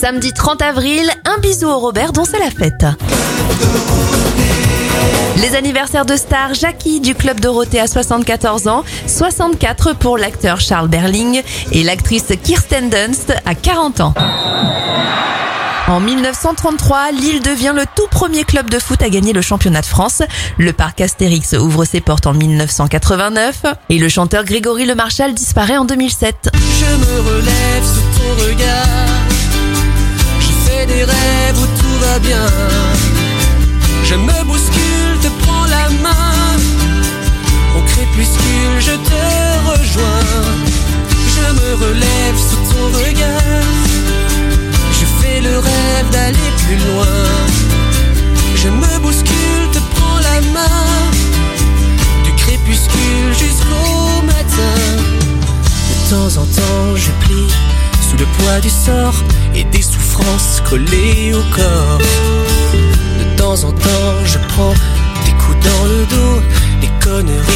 Samedi 30 avril, un bisou au Robert dont c'est la fête. Les anniversaires de stars, Jackie du Club Dorothée à 74 ans, 64 pour l'acteur Charles Berling et l'actrice Kirsten Dunst à 40 ans. En 1933, Lille devient le tout premier club de foot à gagner le championnat de France. Le parc Astérix ouvre ses portes en 1989 et le chanteur Grégory Le Marchal disparaît en 2007. Je me relève sous ton regard. Des rêves où tout va bien. Je me bouscule, te prends la main. Au crépuscule, je te rejoins. Je me relève sous ton regard. Je fais le rêve d'aller plus loin. Je me bouscule, te prends la main. Du crépuscule jusqu'au matin. De temps en temps, je plie sous le poids du sort collées au corps. De temps en temps, je prends des coups dans le dos, des conneries